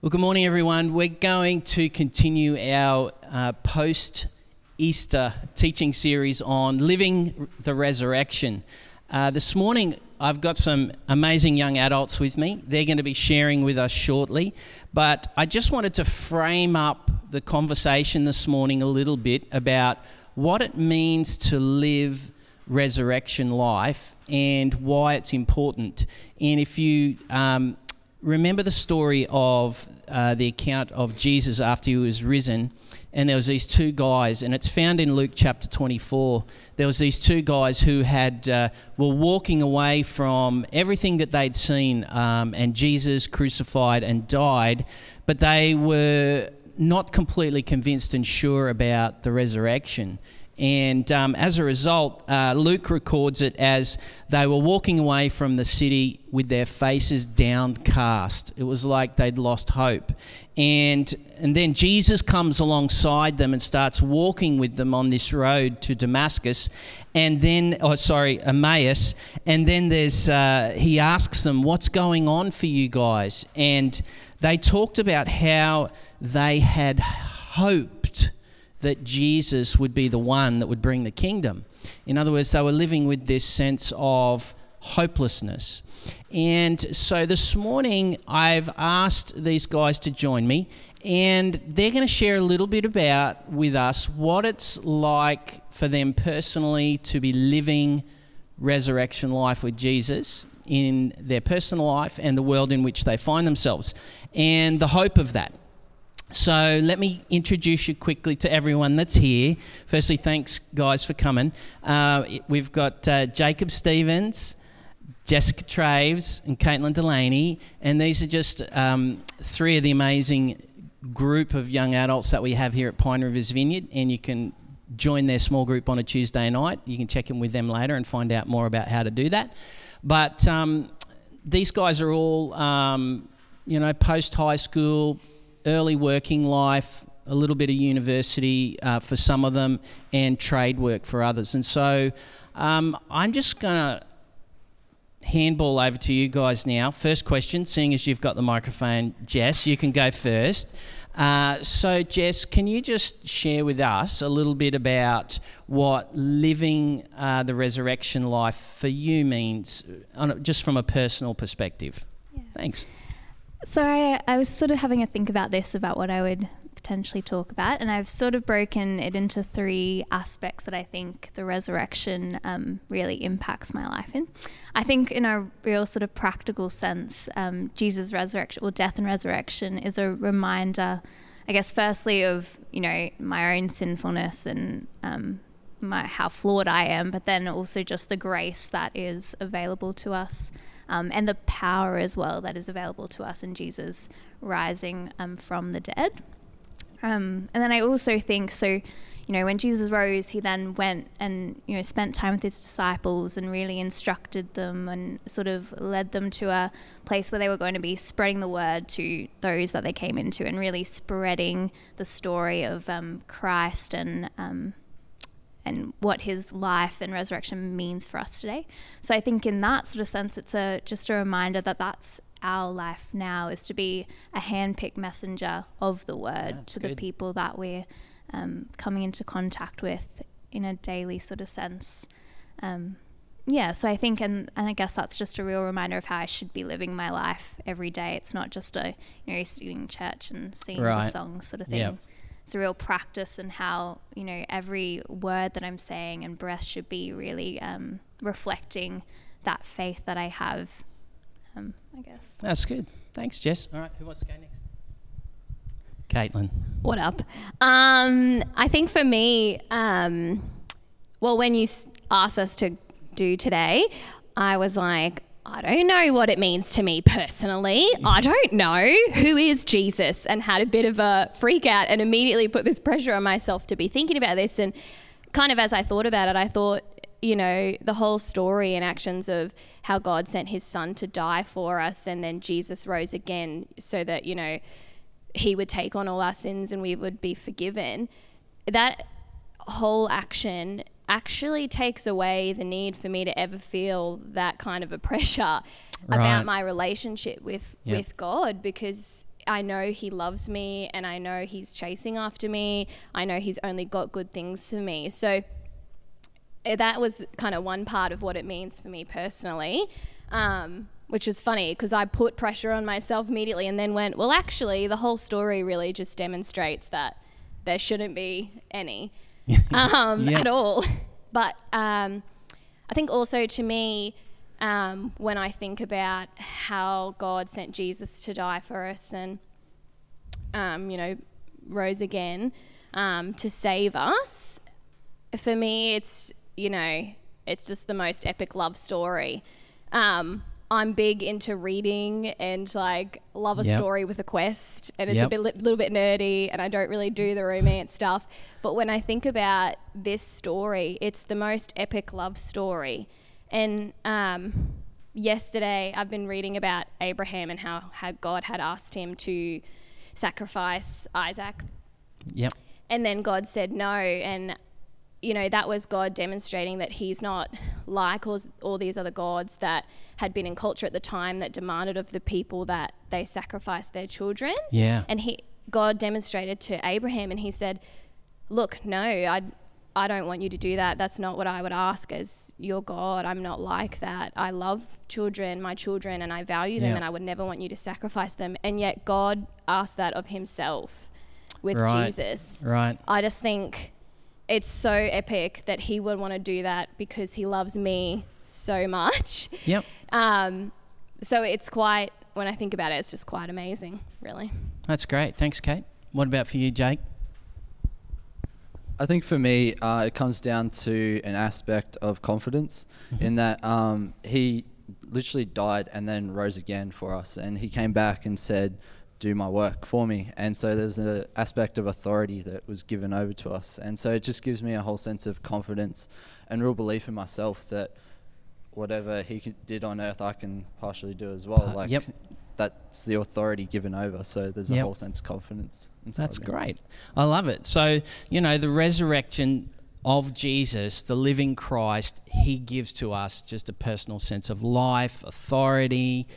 Well, good morning, everyone. We're going to continue our uh, post Easter teaching series on living the resurrection. Uh, this morning, I've got some amazing young adults with me. They're going to be sharing with us shortly. But I just wanted to frame up the conversation this morning a little bit about what it means to live resurrection life and why it's important. And if you um, remember the story of uh, the account of Jesus after he was risen, and there was these two guys, and it's found in Luke chapter 24. There was these two guys who had uh, were walking away from everything that they'd seen, um, and Jesus crucified and died, but they were not completely convinced and sure about the resurrection. And um, as a result, uh, Luke records it as they were walking away from the city with their faces downcast. It was like they'd lost hope. And, and then Jesus comes alongside them and starts walking with them on this road to Damascus. And then, oh, sorry, Emmaus. And then there's, uh, he asks them, What's going on for you guys? And they talked about how they had hoped that Jesus would be the one that would bring the kingdom. In other words, they were living with this sense of hopelessness. And so this morning, I've asked these guys to join me, and they're going to share a little bit about with us what it's like for them personally to be living resurrection life with Jesus in their personal life and the world in which they find themselves, and the hope of that. So let me introduce you quickly to everyone that's here. Firstly, thanks guys for coming. Uh, we've got uh, Jacob Stevens, Jessica Traves, and Caitlin Delaney, and these are just um, three of the amazing group of young adults that we have here at Pine Rivers Vineyard, and you can join their small group on a Tuesday night. You can check in with them later and find out more about how to do that. But um, these guys are all, um, you know, post high school early working life, a little bit of university uh, for some of them, and trade work for others. And so um, I'm just going to handball over to you guys now. First question, seeing as you've got the microphone, Jess, you can go first. Uh, so, Jess, can you just share with us a little bit about what living uh, the resurrection life for you means, just from a personal perspective? Yeah. Thanks. So I, I was sort of having a think about this, about what I would potentially talk about, and I've sort of broken it into three aspects that I think the resurrection um, really impacts my life in. I think, in a real sort of practical sense, um, Jesus' resurrection or death and resurrection is a reminder, I guess, firstly of you know my own sinfulness and um, my how flawed I am, but then also just the grace that is available to us um, and the power as well that is available to us in Jesus rising um, from the dead. Um, and then I also think so, you know, when Jesus rose, he then went and, you know, spent time with his disciples and really instructed them and sort of led them to a place where they were going to be spreading the word to those that they came into and really spreading the story of um, Christ and, um, and what his life and resurrection means for us today. So I think in that sort of sense, it's a just a reminder that that's our life now is to be a handpicked messenger of the word that's to good. the people that we're um, coming into contact with in a daily sort of sense. Um, yeah, so I think, and, and I guess that's just a real reminder of how I should be living my life every day. It's not just a, you know, sitting in church and singing right. the songs sort of thing. Yep it's a real practice and how you know every word that I'm saying and breath should be really um, reflecting that faith that I have. Um, I guess that's good. Thanks, Jess. All right, who wants to go next? Caitlin. What up? Um, I think for me, um, well, when you asked us to do today, I was like, I don't know what it means to me personally. I don't know who is Jesus and had a bit of a freak out and immediately put this pressure on myself to be thinking about this. And kind of as I thought about it, I thought, you know, the whole story and actions of how God sent his son to die for us and then Jesus rose again so that, you know, he would take on all our sins and we would be forgiven. That whole action actually takes away the need for me to ever feel that kind of a pressure right. about my relationship with yep. with God because I know he loves me and I know he's chasing after me. I know he's only got good things for me. So eh, that was kind of one part of what it means for me personally, um, which was funny because I put pressure on myself immediately and then went, well, actually, the whole story really just demonstrates that there shouldn't be any um, Yeah. at all. But um, I think also to me, um, when I think about how God sent Jesus to die for us and, um, you know, rose again um, to save us, for me, it's, you know, it's just the most epic love story. Um, I'm big into reading and like love a Yep. story with a quest, and it's Yep. a bit, li- little bit nerdy, and I don't really do the romance stuff. But when I think about this story, it's the most epic love story. And um, yesterday, I've been reading about Abraham and how, how God had asked him to sacrifice Isaac Yep. and then God said no and you know that was God demonstrating that he's not like all, all these other gods that had been in culture at the time that demanded of the people that they sacrifice their children Yeah. and he God demonstrated to Abraham and he said look no I I don't want you to do that that's not what I would ask as your God I'm not like that I love children my children and I value them Yeah. and I would never want you to sacrifice them and yet God asked that of himself with Right. Jesus Right. I just think it's so epic that he would want to do that because he loves me so much. Yep. Um, so it's quite, when I think about it, it's just quite amazing, really. That's great. Thanks, Kate. What about for you, Jake? I think for me, uh, it comes down to an aspect of confidence in that um, he literally died and then rose again for us. And he came back and said, Do my work for me. And so there's an aspect of authority that was given over to us. And so it just gives me a whole sense of confidence and real belief in myself that whatever he did on earth, I can partially do as well. Uh, like, yep. that's the authority given over. So there's a whole sense of confidence. That's great. I love it. So, you know, the resurrection of Jesus, the living Christ, he gives to us just a personal sense of life, authority,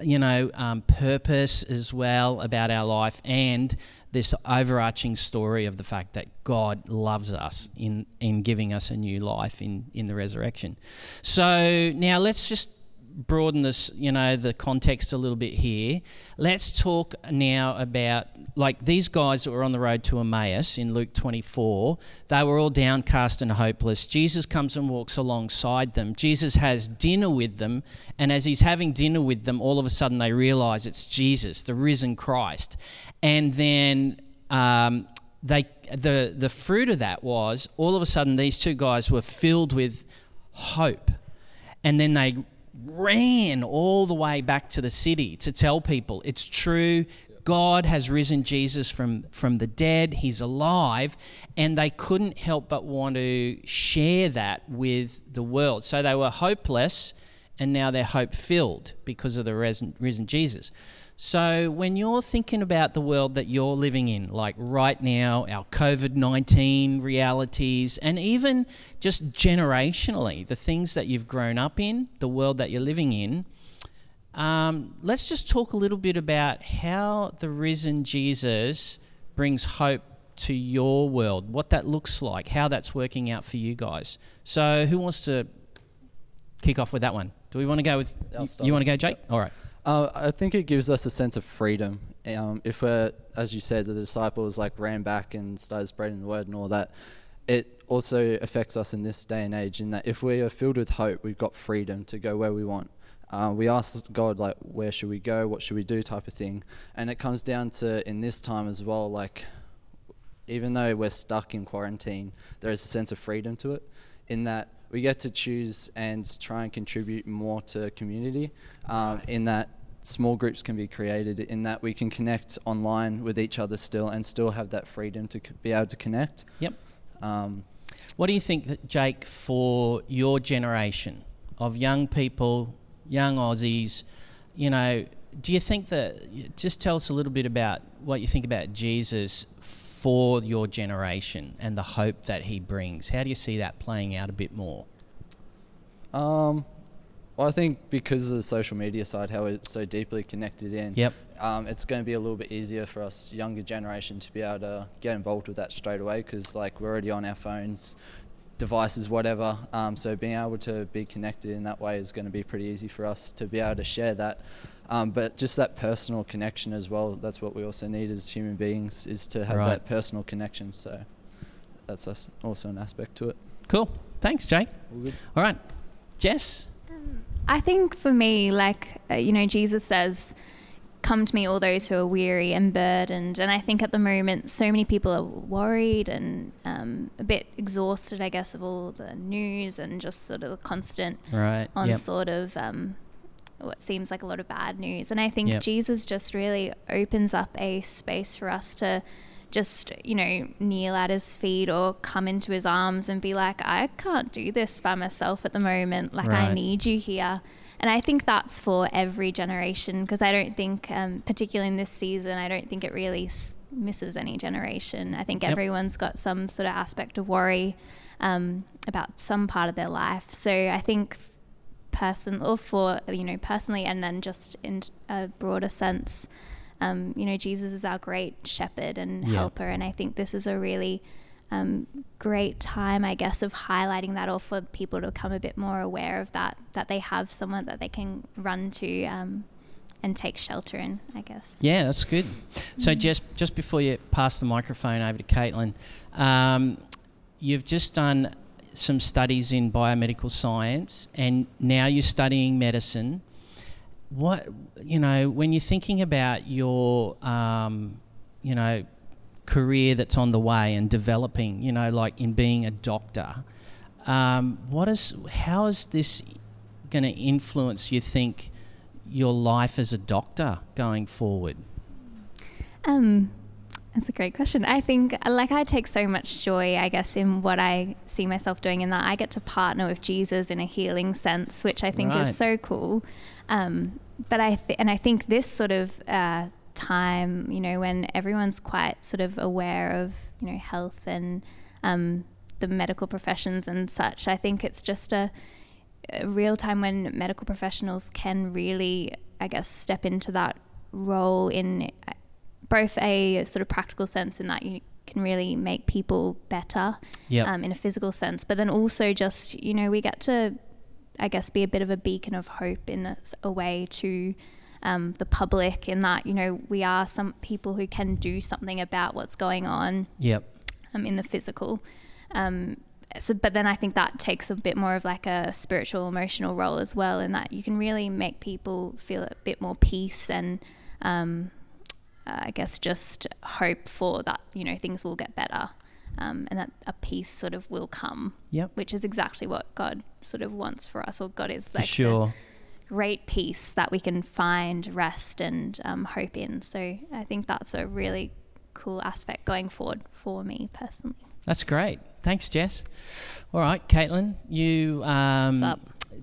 you know, um, purpose as well about our life, and this overarching story of the fact that God loves us in, in giving us a new life in, in the resurrection. So now let's just broaden this, you know, the context a little bit here. Let's talk now about like these guys that were on the road to Emmaus in Luke 24. They were all downcast and hopeless. Jesus comes and walks alongside them. Jesus has dinner with them, and as he's having dinner with them, all of a sudden they realize it's Jesus, the risen Christ. And then um, they the the fruit of that was all of a sudden these two guys were filled with hope and then they ran all the way back to the city to tell people it's true. God has risen jesus from from the dead. He's alive. And they couldn't help but want to share that with the world. So they were hopeless and now they're hope filled because of the risen, risen jesus so, when you're thinking about the world that you're living in, like right now, our COVID 19 realities, and even just generationally, the things that you've grown up in, the world that you're living in, um, let's just talk a little bit about how the risen Jesus brings hope to your world, what that looks like, how that's working out for you guys. So, who wants to kick off with that one? Do we want to go with you, you want to go, Jake? All right. Uh, I think it gives us a sense of freedom. Um, if we're, as you said, the disciples like ran back and started spreading the word and all that, it also affects us in this day and age. In that, if we are filled with hope, we've got freedom to go where we want. Uh, we ask God like, where should we go? What should we do? Type of thing. And it comes down to in this time as well, like even though we're stuck in quarantine, there is a sense of freedom to it, in that we get to choose and try and contribute more to community. Um, in that small groups can be created, in that we can connect online with each other still, and still have that freedom to be able to connect. Yep. Um, What do you think, that, Jake, for your generation of young people, young Aussies, you know, do you think that, just tell us a little bit about what you think about Jesus for your generation and the hope that he brings. How do you see that playing out a bit more? Um, well, I think because of the social media side, how it's so deeply connected in, Yep. um, it's going to be a little bit easier for us younger generation to be able to get involved with that straight away because like we're already on our phones, devices, whatever. Um, so being able to be connected in that way is going to be pretty easy for us to be able to share that. Um, but just that personal connection as well. That's what we also need as human beings is to have Right. that personal connection. So that's us- also an aspect to it. Cool. Thanks, Jake. All good. All right. Jess? I think for me, like, uh, you know, Jesus says, Come to me, all those who are weary and burdened. And I think at the moment, so many people are worried and um, a bit exhausted, I guess, of all the news and just sort of the constant Right. on Yep. sort of um, what seems like a lot of bad news. And I think Yep. Jesus just really opens up a space for us to just, you know, kneel at his feet or come into his arms and be like, I can't do this by myself at the moment. Like, I need you here. And I think that's for every generation because I don't think, um, particularly in this season, I don't think it really s- misses any generation. I think Yep. everyone's got some sort of aspect of worry um, about some part of their life. So I think person or for you know personally and then just in a broader sense um, you know jesus is our great shepherd and Yeah. helper and i think this is a really um, great time i guess of highlighting that or for people to become a bit more aware of that that they have someone that they can run to um, and take shelter in i guess Yeah, that's good. So, Jess, just before you pass the microphone over to Caitlin, um, you've just done some studies in biomedical science, and now you're studying medicine. What you know, when you're thinking about your, um, you know, career that's on the way and developing, you know, like in being a doctor, um, what is, how is this going to influence? You think your life as a doctor going forward? Um, that's a great question. I think, like, I take so much joy, I guess, in what I see myself doing, in that I get to partner with Jesus in a healing sense, which I think Right. is so cool. Um, but I th- and I think this sort of uh, time, you know, when everyone's quite sort of aware of you know health and um, the medical professions and such, I think it's just a, a real time when medical professionals can really, I guess, step into that role in both a sort of practical sense in that you can really make people better Yep. um, in a physical sense, but then also just, you know, we get to, I guess, be a bit of a beacon of hope in a, a way to um, the public in that, you know, we are some people who can do something about what's going on Yep. um, in the physical. Um, so, but then I think that takes a bit more of like a spiritual, emotional role as well, in that you can really make people feel a bit more peace and, um, uh, I guess, just hope for that, you know, things will get better. Um, and that a peace sort of will come, Yep. which is exactly what God sort of wants for us, or God is For like the sure. great peace that we can find rest and um, hope in. So I think that's a really cool aspect going forward for me personally. That's great. Thanks, Jess. All right, Caitlin, you um, What's up?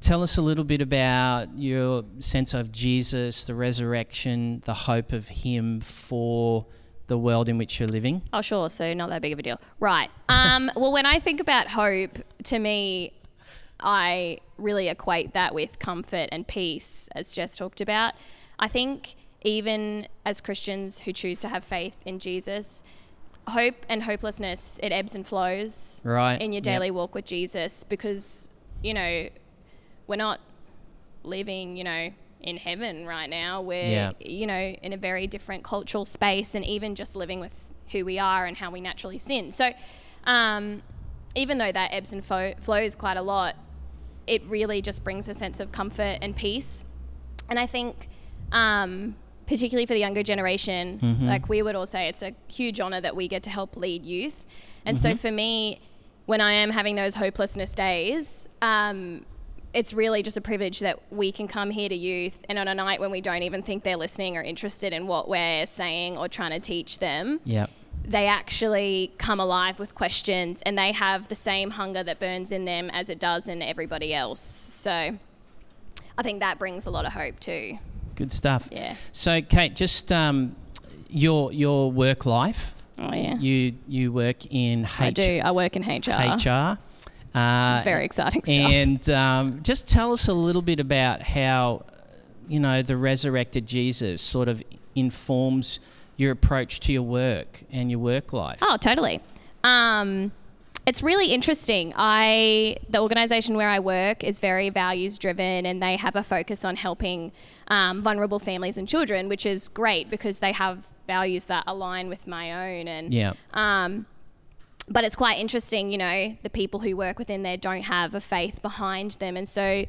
Tell us a little bit about your sense of Jesus, the resurrection, the hope of Him for the world in which you're living. Oh, sure. So not that big of a deal. Right. Um, well, when I think about hope, to me, I really equate that with comfort and peace, as Jess talked about. I think even as Christians who choose to have faith in Jesus, hope and hopelessness, it ebbs and flows Right. in your Yep. daily walk with Jesus because, you know, we're not living, you know, in heaven right now. We're, Yeah. you know, in a very different cultural space and even just living with who we are and how we naturally sin. So, um, even though that ebbs and fo- flows quite a lot, it really just brings a sense of comfort and peace. And I think, um, particularly for the younger generation, Mm-hmm. like we would all say, it's a huge honor that we get to help lead youth. And Mm-hmm. so for me, when I am having those hopelessness days, um, it's really just a privilege that we can come here to youth and on a night when we don't even think they're listening or interested in what we're saying or trying to teach them, Yep. they actually come alive with questions and they have the same hunger that burns in them as it does in everybody else. So I think that brings a lot of hope too. Good stuff. Yeah. So, Kate, just um, your your work life. Oh, yeah. You you work in HR. I do. I work in HR. HR. Uh, It's very exciting stuff. and um, just tell us a little bit about how, you know, the resurrected Jesus sort of informs your approach to your work and your work life. Oh, totally. Um, it's really interesting. I the organization where I work is very values driven, and they have a focus on helping um, vulnerable families and children, which is great because they have values that align with my own. And Yeah. um, but it's quite interesting, you know, the people who work within there don't have a faith behind them, and so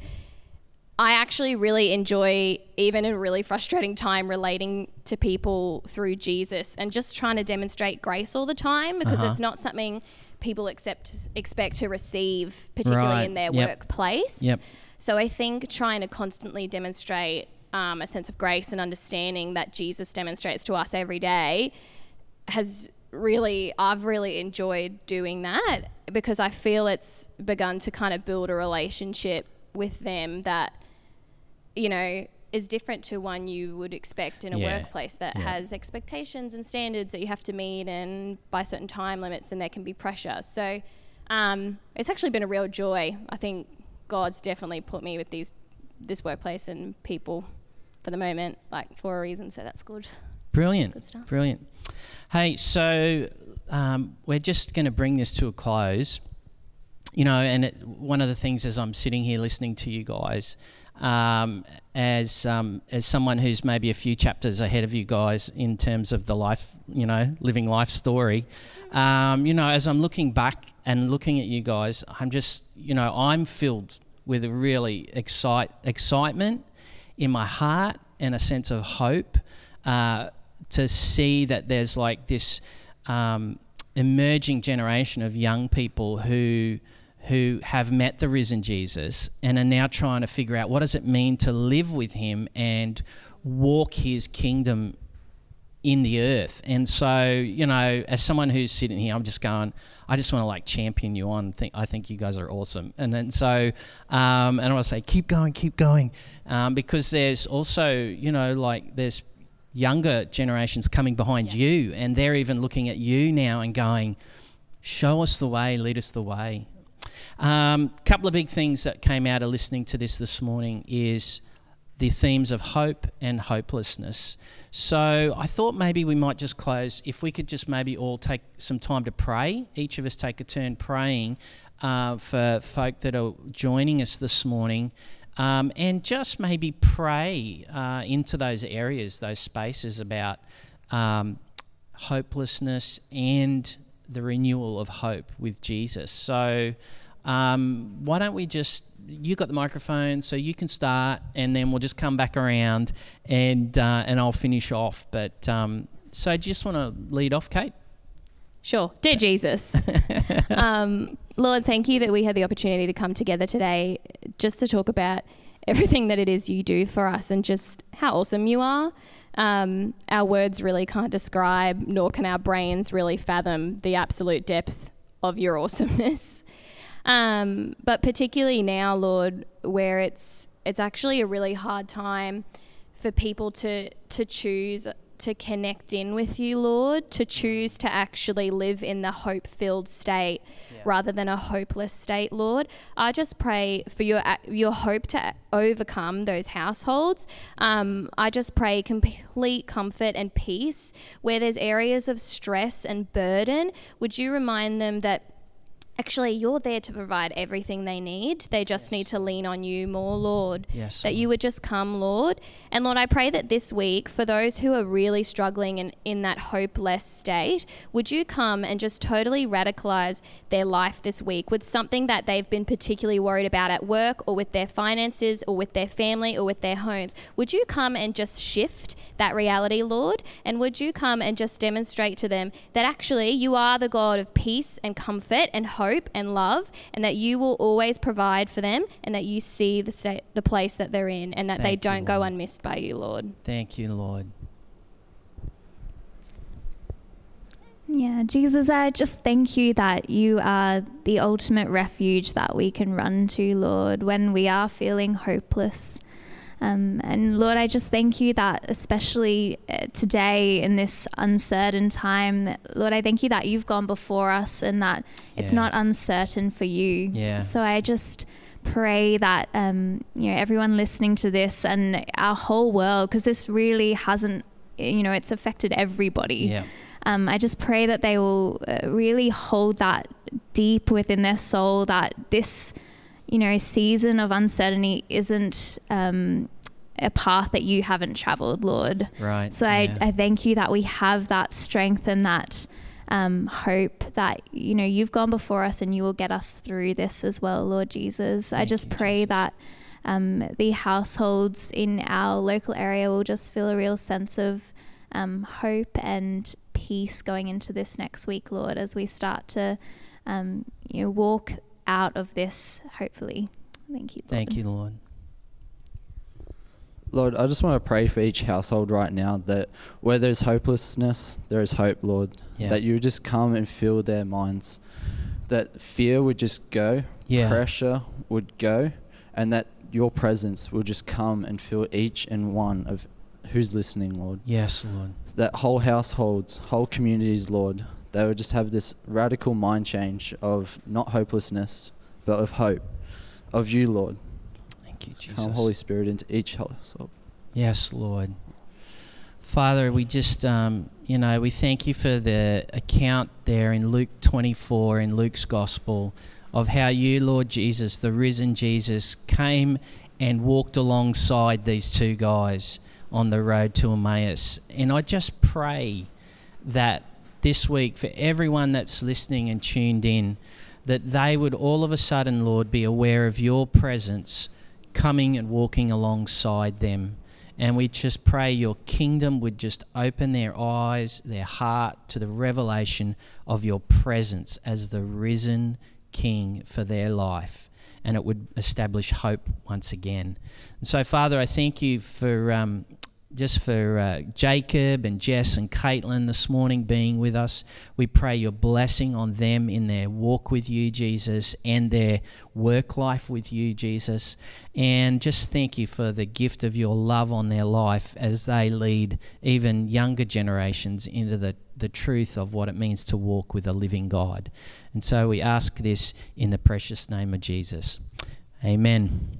I actually really enjoy, even in a really frustrating time, relating to people through Jesus and just trying to demonstrate grace all the time because Uh-huh. it's not something people accept expect to receive, particularly Right. in their Yep. workplace. Yep. So I think trying to constantly demonstrate um, a sense of grace and understanding that Jesus demonstrates to us every day has really I've really enjoyed doing that because I feel it's begun to kind of build a relationship with them that you know is different to one you would expect in a Yeah. workplace that Yeah. has expectations and standards that you have to meet and by certain time limits and there can be pressure. So um, it's actually been a real joy. I think God's definitely put me with these this workplace and people for the moment, like for a reason. So that's good. Brilliant. Brilliant. Hey, so um, we're just going to bring this to a close. You know, and it, one of the things as I'm sitting here listening to you guys, um, as um, as someone who's maybe a few chapters ahead of you guys in terms of the life, you know, living life story, um, you know, as I'm looking back and looking at you guys, I'm just, you know, I'm filled with a really excite excitement in my heart and a sense of hope uh, to see that there's like this um, emerging generation of young people who who have met the risen Jesus and are now trying to figure out what does it mean to live with him and walk his kingdom in the earth. And so, you know, as someone who's sitting here, I'm just going, I just want to like champion you on. Think I think you guys are awesome. And then so, um, and I want to say, keep going, keep going, um, because there's also, you know, like there's younger generations coming behind you, and they're even looking at you now and going, show us the way, lead us the way. A um, couple of big things that came out of listening to this this morning is the themes of hope and hopelessness. So I thought maybe we might just close, if we could just maybe all take some time to pray, each of us take a turn praying uh, for folk that are joining us this morning. Um, and just maybe pray uh, into those areas, those spaces about um, hopelessness and the renewal of hope with Jesus. So, um, why don't we just you got the microphone, so you can start, and then we'll just come back around, and uh, and I'll finish off. But um, so, you just want to lead off, Kate? Sure. Dear Jesus, um, Lord, thank you that we had the opportunity to come together today just to talk about everything that it is you do for us and just how awesome you are. Um, our words really can't describe, nor can our brains really fathom the absolute depth of your awesomeness. Um, but particularly now, Lord, where it's it's actually a really hard time for people to to choose to connect in with you, Lord, to choose to actually live in the hope filled state rather than a hopeless state, Lord. I just pray for your your hope to overcome those households. Um, I just pray complete comfort and peace where there's areas of stress and burden. Would you remind them that actually you're there to provide everything they need. They just need to lean on you more, Lord. Yes, That you would just come, Lord. And Lord, I pray that this week, for those who are really struggling in, in that hopeless state, would you come and just totally radicalize their life this week with something that they've been particularly worried about at work or with their finances or with their family or with their homes? Would you come and just shift that reality, Lord? And would you come and just demonstrate to them that actually you are the God of peace and comfort and hope and love, and that you will always provide for them, and that you see the state, the place that they're in, and that they Thank you, don't go Lord. unmissed by you, Lord. Thank you, Lord. Yeah, Jesus, I just thank you that you are the ultimate refuge that we can run to, Lord, when we are feeling hopeless. Um, and Lord, I just thank you that, especially uh, today in this uncertain time, Lord, I thank you that you've gone before us and that it's not uncertain for you. Yeah. So I just pray that um, you know everyone listening to this and our whole world, because this really hasn't, you know, it's affected everybody. Yeah. Um, I just pray that they will uh, really hold that deep within their soul that this, you know, season of uncertainty isn't um, a path that you haven't traveled, Lord. Right. So yeah. I, I thank you that we have that strength and that um, hope that, you know, you've gone before us and you will get us through this as well, Lord Jesus. I just you, pray Jesus. that um, the households in our local area will just feel a real sense of um, hope and peace going into this next week, Lord, as we start to, um, you know, walk out of this, hopefully. Thank you. Lord. Thank you, Lord. Lord, I just want to pray for each household right now that where there's hopelessness, there is hope, Lord. Yeah. That you would just come and fill their minds. That fear would just go, Yeah. pressure would go, and that your presence will just come and fill each and one of who's listening, Lord. Yes, Lord. That whole households, whole communities, Lord, they would just have this radical mind change of not hopelessness, but of hope, of you, Lord. Thank you, Jesus. Come, Holy Spirit, into each household. Yes, Lord. Father, we just, um, you know, we thank you for the account there in Luke 24 in Luke's Gospel of how you, Lord Jesus, the risen Jesus, came and walked alongside these two guys on the road to Emmaus. And I just pray that this week, for everyone that's listening and tuned in, that they would all of a sudden, Lord, be aware of your presence coming and walking alongside them. And we just pray your kingdom would just open their eyes, their heart to the revelation of your presence as the risen King for their life. And it would establish hope once again. And so, Father, I thank you for um, just for uh, Jacob and Jess and Caitlin this morning being with us. We pray your blessing on them in their walk with you, Jesus, and their work life with you, Jesus. And just thank you for the gift of your love on their life as they lead even younger generations into the, the truth of what it means to walk with a living God. And so we ask this in the precious name of Jesus. Amen.